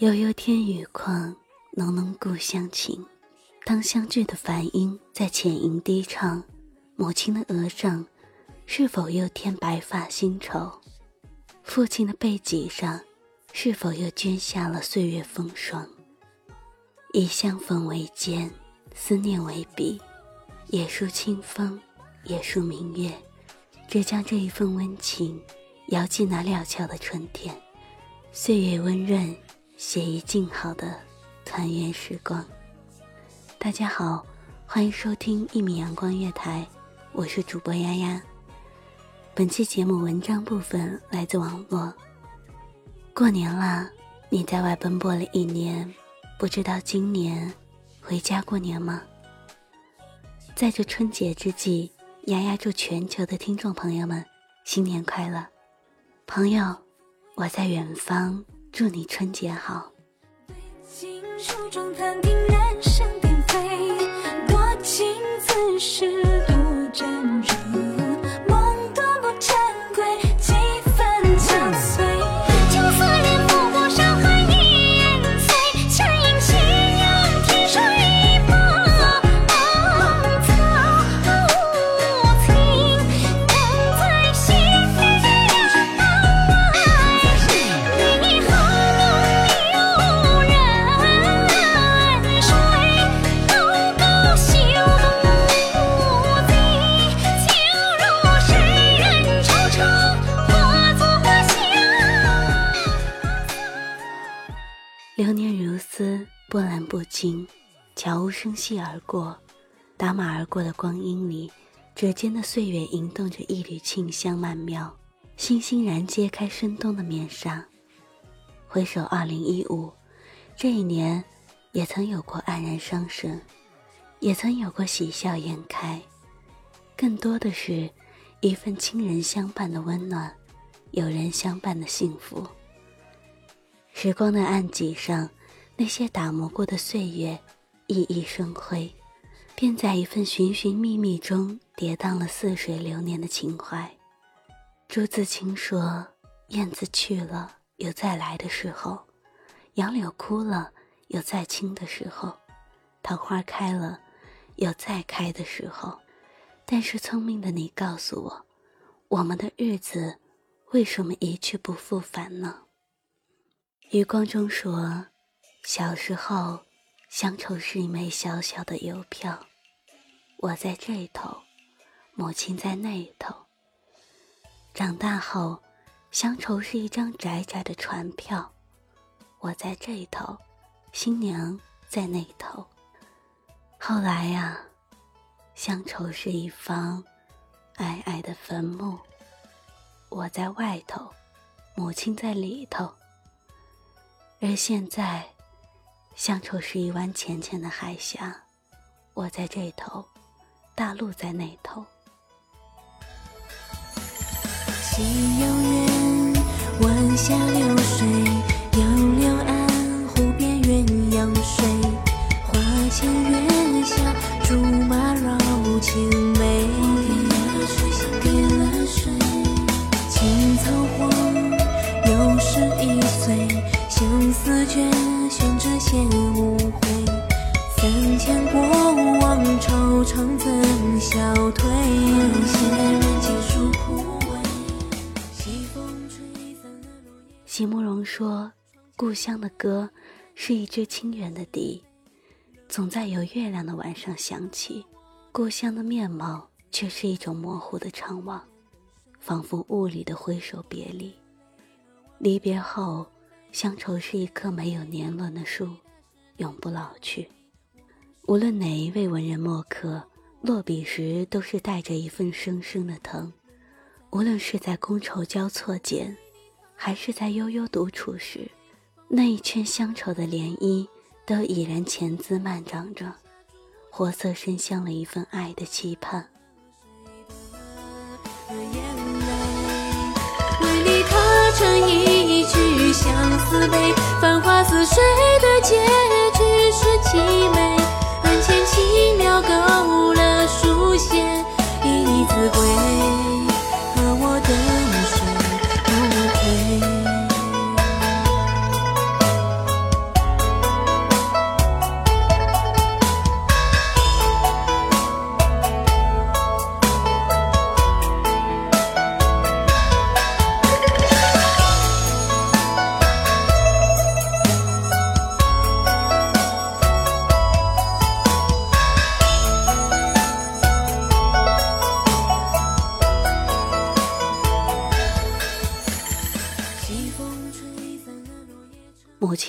悠悠天宇旷，浓浓故乡情。当相聚的梵音在浅吟低唱，母亲的额上是否又添白发新愁？父亲的背脊上是否又镌下了岁月风霜？以相逢为笺，思念为笔，也书清风，也书明月，只将这一份温情遥寄那料峭的春天。岁月温润，写意静好的团圆时光。大家好，欢迎收听一米阳光月台，我是主播丫丫。本期节目文章部分来自网络。过年啦，你在外奔波了一年，不知道今年回家过年吗？在这春节之际，丫丫祝全球的听众朋友们新年快乐。朋友，我在远方，祝你春节好。对情书中弹听人声鼎沸，多情自是多沾悄无声息而过。打马而过的光阴里，指尖的岁月吟动着一缕沁香曼妙，欣欣然揭开深冬的面纱。回首二零一五，这一年，也曾有过黯然伤神，也曾有过喜笑颜开，更多的是一份亲人相伴的温暖，友人相伴的幸福。时光的案几上，那些打磨过的岁月，熠熠生辉，便在一份寻寻觅觅中跌宕了似水流年的情怀。朱自清说：“燕子去了，有再来的时候；杨柳枯了，有再青的时候；桃花开了，有再开的时候。”但是聪明的你告诉我，我们的日子为什么一去不复返呢？余光中说：“小时候，乡愁是一枚小小的邮票，我在这头，母亲在那头。长大后，乡愁是一张窄窄的船票，我在这头，新娘在那头。后来呀、乡愁是一方矮矮的坟墓，我在外头，母亲在里头。而现在，乡愁是一湾浅浅的海峡，我在这头，大陆在那头。西游远，晚霞流水，悠柳岸，湖边鸳鸯睡。花前月下，竹马绕青梅。给了水，青草黄，又是一岁。相思卷，宣纸写无悔。三千过往，惆怅怎消退？闲人尽数枯萎。西风吹散了落叶。席慕容说：“故乡的歌是一支清远的笛，总在有月亮的晚上响起；故乡的面貌却是一种模糊的怅望，仿佛雾里的挥手别离。离别后，乡愁是一棵没有年轮的树，永不老去。无论哪一位文人墨客落笔时，都是带着一份生生的疼。无论是在觥筹交错间。”还是在悠悠独处时，那一圈乡愁的涟漪，都已然潜滋漫长着，活色生香了一份爱的期盼。相思悲，繁花似水的结局是凄美。案前轻描勾勒书写一字归，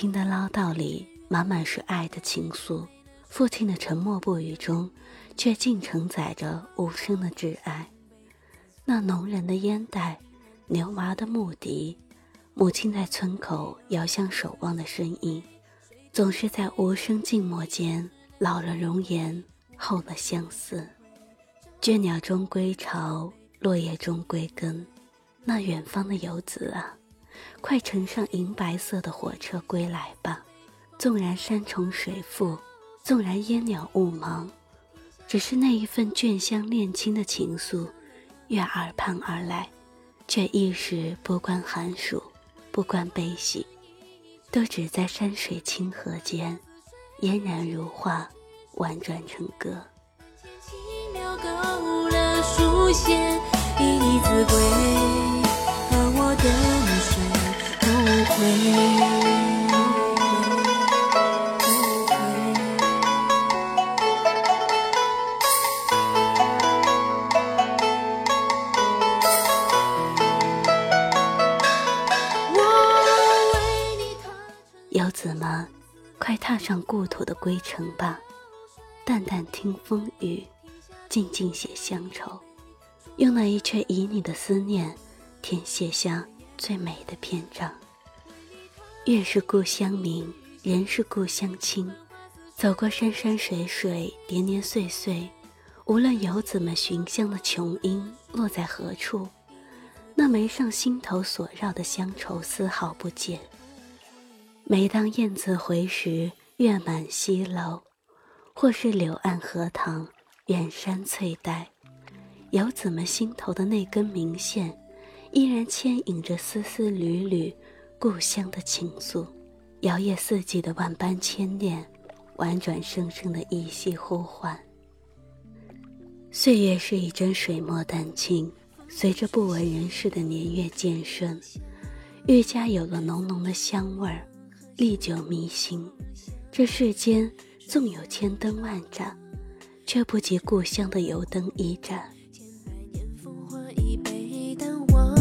亲的唠叨里满满是爱的情愫，父亲的沉默不语中，却尽承载着无声的挚爱。那农人的烟袋，牛娃的牧笛，母亲在村口遥相守望的身影，总是在无声静默间，老了容颜，厚了相思。倦鸟终归巢，落叶终归根。那远方的游子啊！快乘上银白色的火车归来吧！纵然山重水复，纵然烟鸟雾茫，只是那一份眷乡恋亲的情愫，越耳畔而来，却一时不关寒暑，不关悲喜，都只在山水清河间，嫣然如画，婉转成歌。勾勒书写一字归，和我等游子们，快踏上故土的归程吧！淡淡听风雨，静静写乡愁，用那一阙旖旎的思念，填写下最美的篇章。月是故乡明，人是故乡亲。走过山山水水，年年岁岁，无论游子们寻乡的琼英落在何处，那眉上心头所绕的乡愁丝毫不减。每当雁字回时，月满西楼，或是柳岸荷塘，远山翠黛，游子们心头的那根明线，依然牵引着丝丝缕缕故乡的情愫，摇曳四季的万般牵念，婉转声声的依稀呼唤。岁月是一针水墨丹青，随着不为人事的年月渐顺，愈加有了浓浓的香味儿，历久弥新。这世间纵有千灯万盏，却不及故乡的油灯一盏。风华已被淡忘，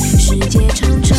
世界长长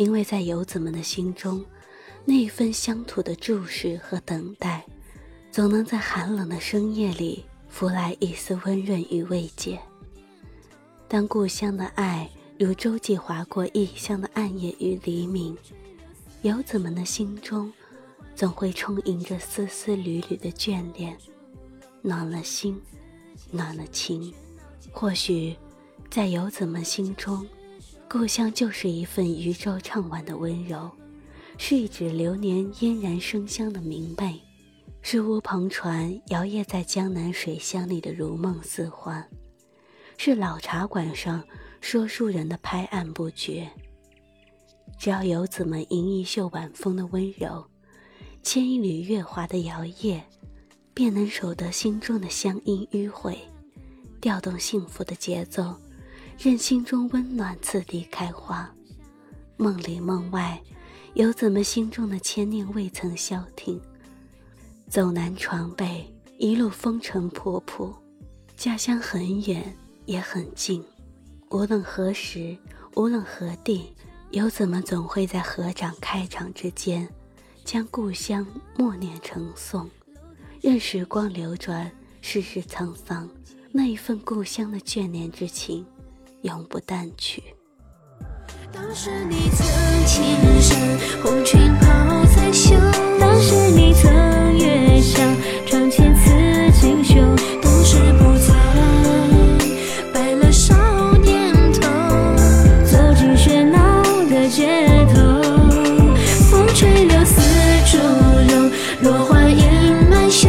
因为在游子们的心中，那一份乡土的注视和等待，总能在寒冷的深夜里拂来一丝温润与慰藉。当故乡的爱如舟楫划过异乡的暗夜与黎明，游子们的心中，总会充盈着丝丝缕缕的眷恋，暖了心，暖了情。或许，在游子们心中，故乡就是一份渔舟唱晚的温柔，是一纸流年嫣然生香的明媚，是乌篷船摇曳在江南水乡里的如梦似幻。是老茶馆上说书人的拍案不绝。只要游子们吟一袖晚风的温柔，牵一缕月华的摇曳，便能守得心中的乡音迂回，调动幸福的节奏，任心中温暖次第开花。梦里梦外，游子们心中的牵念未曾消停。走南闯北，一路风尘仆仆，家乡很远。也很近，无论何时，无论何地，游子们总会在合掌开场之间，将故乡默念成诵。任时光流转，世事沧桑，那一份故乡的眷恋之情，永不淡去。当时你曾轻声，红裙抛在袖；当时你曾月下，窗前刺锦绣。当时不在，白了少年头。走进喧闹的街头，风吹柳丝竹柳，落花掩满袖。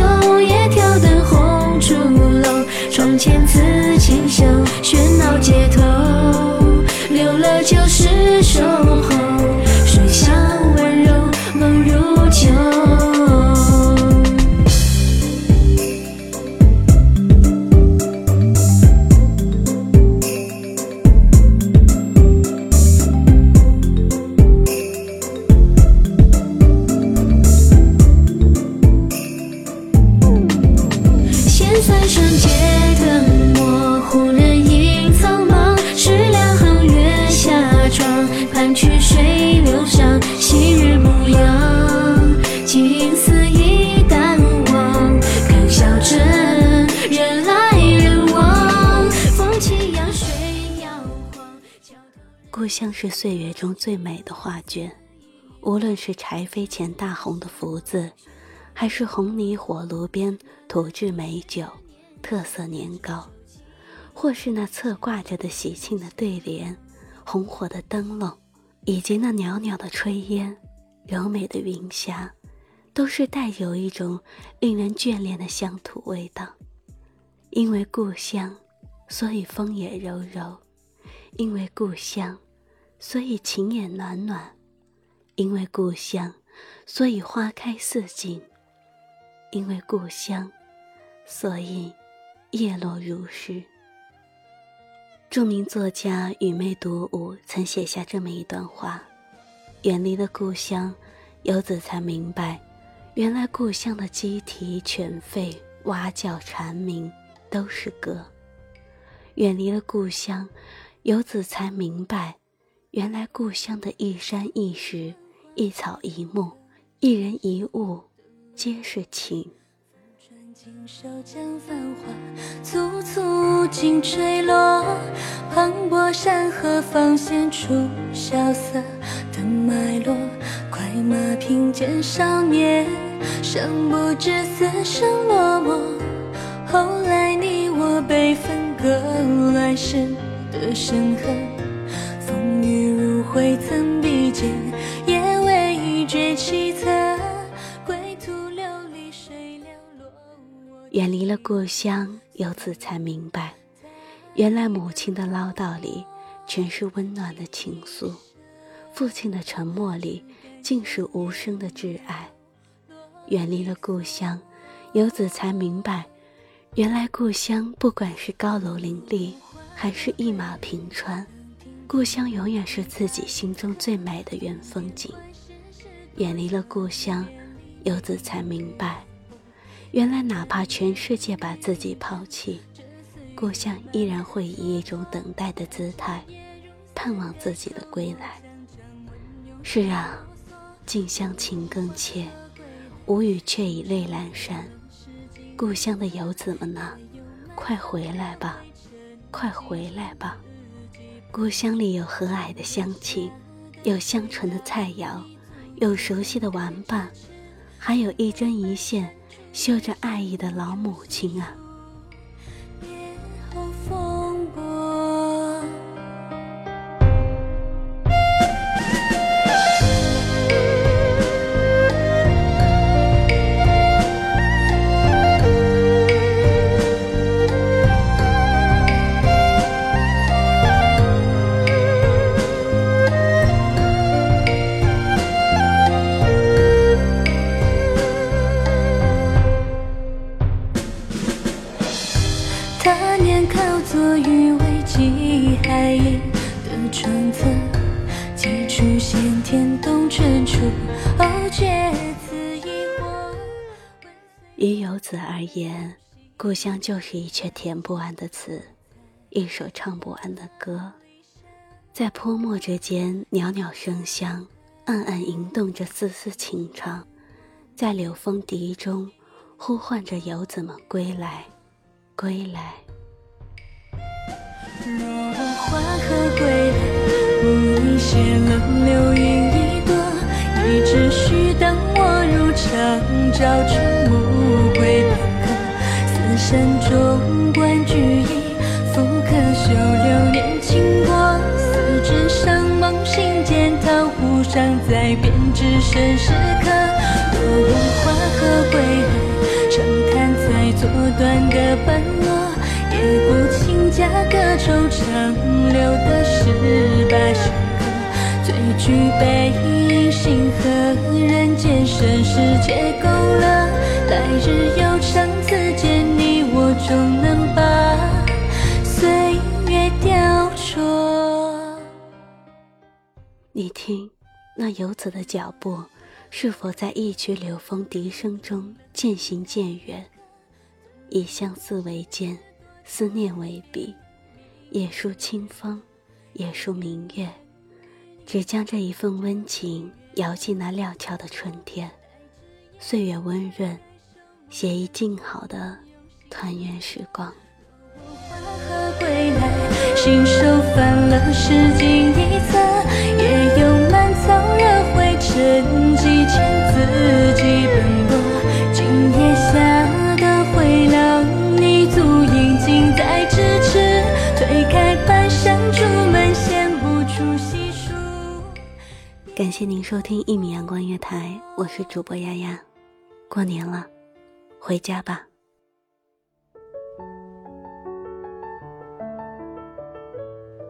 像是岁月中最美的画卷，无论是柴扉前大红的福字，还是红泥火炉边土制美酒、特色年糕，或是那侧挂着的喜庆的对联、红火的灯笼，以及那袅袅的炊烟、柔美的云霞，都是带有一种令人眷恋的乡土味道。因为故乡，所以风也柔柔；因为故乡。所以情也暖暖，因为故乡；所以花开似锦，因为故乡；所以叶落如诗。著名作家雨妹独舞曾写下这么一段话：远离了故乡，游子才明白，原来故乡的鸡啼犬吠、蛙叫蝉鸣都是歌；远离了故乡，游子才明白。原来故乡的一山一石、一草一木、一人一物，皆是情。手将繁华簇簇尽坠落，磅礴山河方显出萧瑟的脉络。快马平肩少年，尚不知死生落寞。后来你我被分隔，来世的深恨。曾比肩，也未觉凄恻。归途流离水两落。远离了故乡，由此才明白，原来母亲的唠叨里全是温暖的情愫，父亲的沉默里尽是无声的挚爱。远离了故乡，游子才明白，原来故乡不管是高楼林立，还是一马平川。故乡永远是自己心中最美的原风景。远离了故乡，游子才明白，原来哪怕全世界把自己抛弃，故乡依然会以一种等待的姿态，盼望自己的归来。是啊，近乡情更怯，无语却已泪阑珊。故乡的游子们呐，快回来吧，快回来吧！故乡里有和蔼的乡亲，有香醇的菜肴，有熟悉的玩伴，还有一针一线绣着爱意的老母亲啊！故乡就是一阙填不完的词，一首唱不完的歌，在泼墨之间，袅袅生香，暗暗吟动着丝丝情长，在柳风笛中呼唤着游子们归来，归来。若花荷归来，无意谢了流云一朵，你只需等我入长照出。山中观菊影，复可嗅流年经过。四纸上梦醒间，桃湖上在编织生时刻。若我花荷归来，长叹才作断的半落。也不请假歌惆怅留的十八时刻，最具背影星河，人间盛世皆勾勒。来日悠长，听，那游子的脚步，是否在一曲柳风笛声中渐行渐远？以相思为剑。思念为笔，也书清风，也书明月，只将这一份温情摇进那料峭的春天。岁月温润，写意静好的团圆时光。花荷归来，信手翻了诗经惹灰尘，几千字迹奔波。今夜下的回廊。你足印近在咫尺，推开半扇竹门，闲不出细数。感谢您收听一米阳光月台，我是主播丫丫。过年了，回家吧。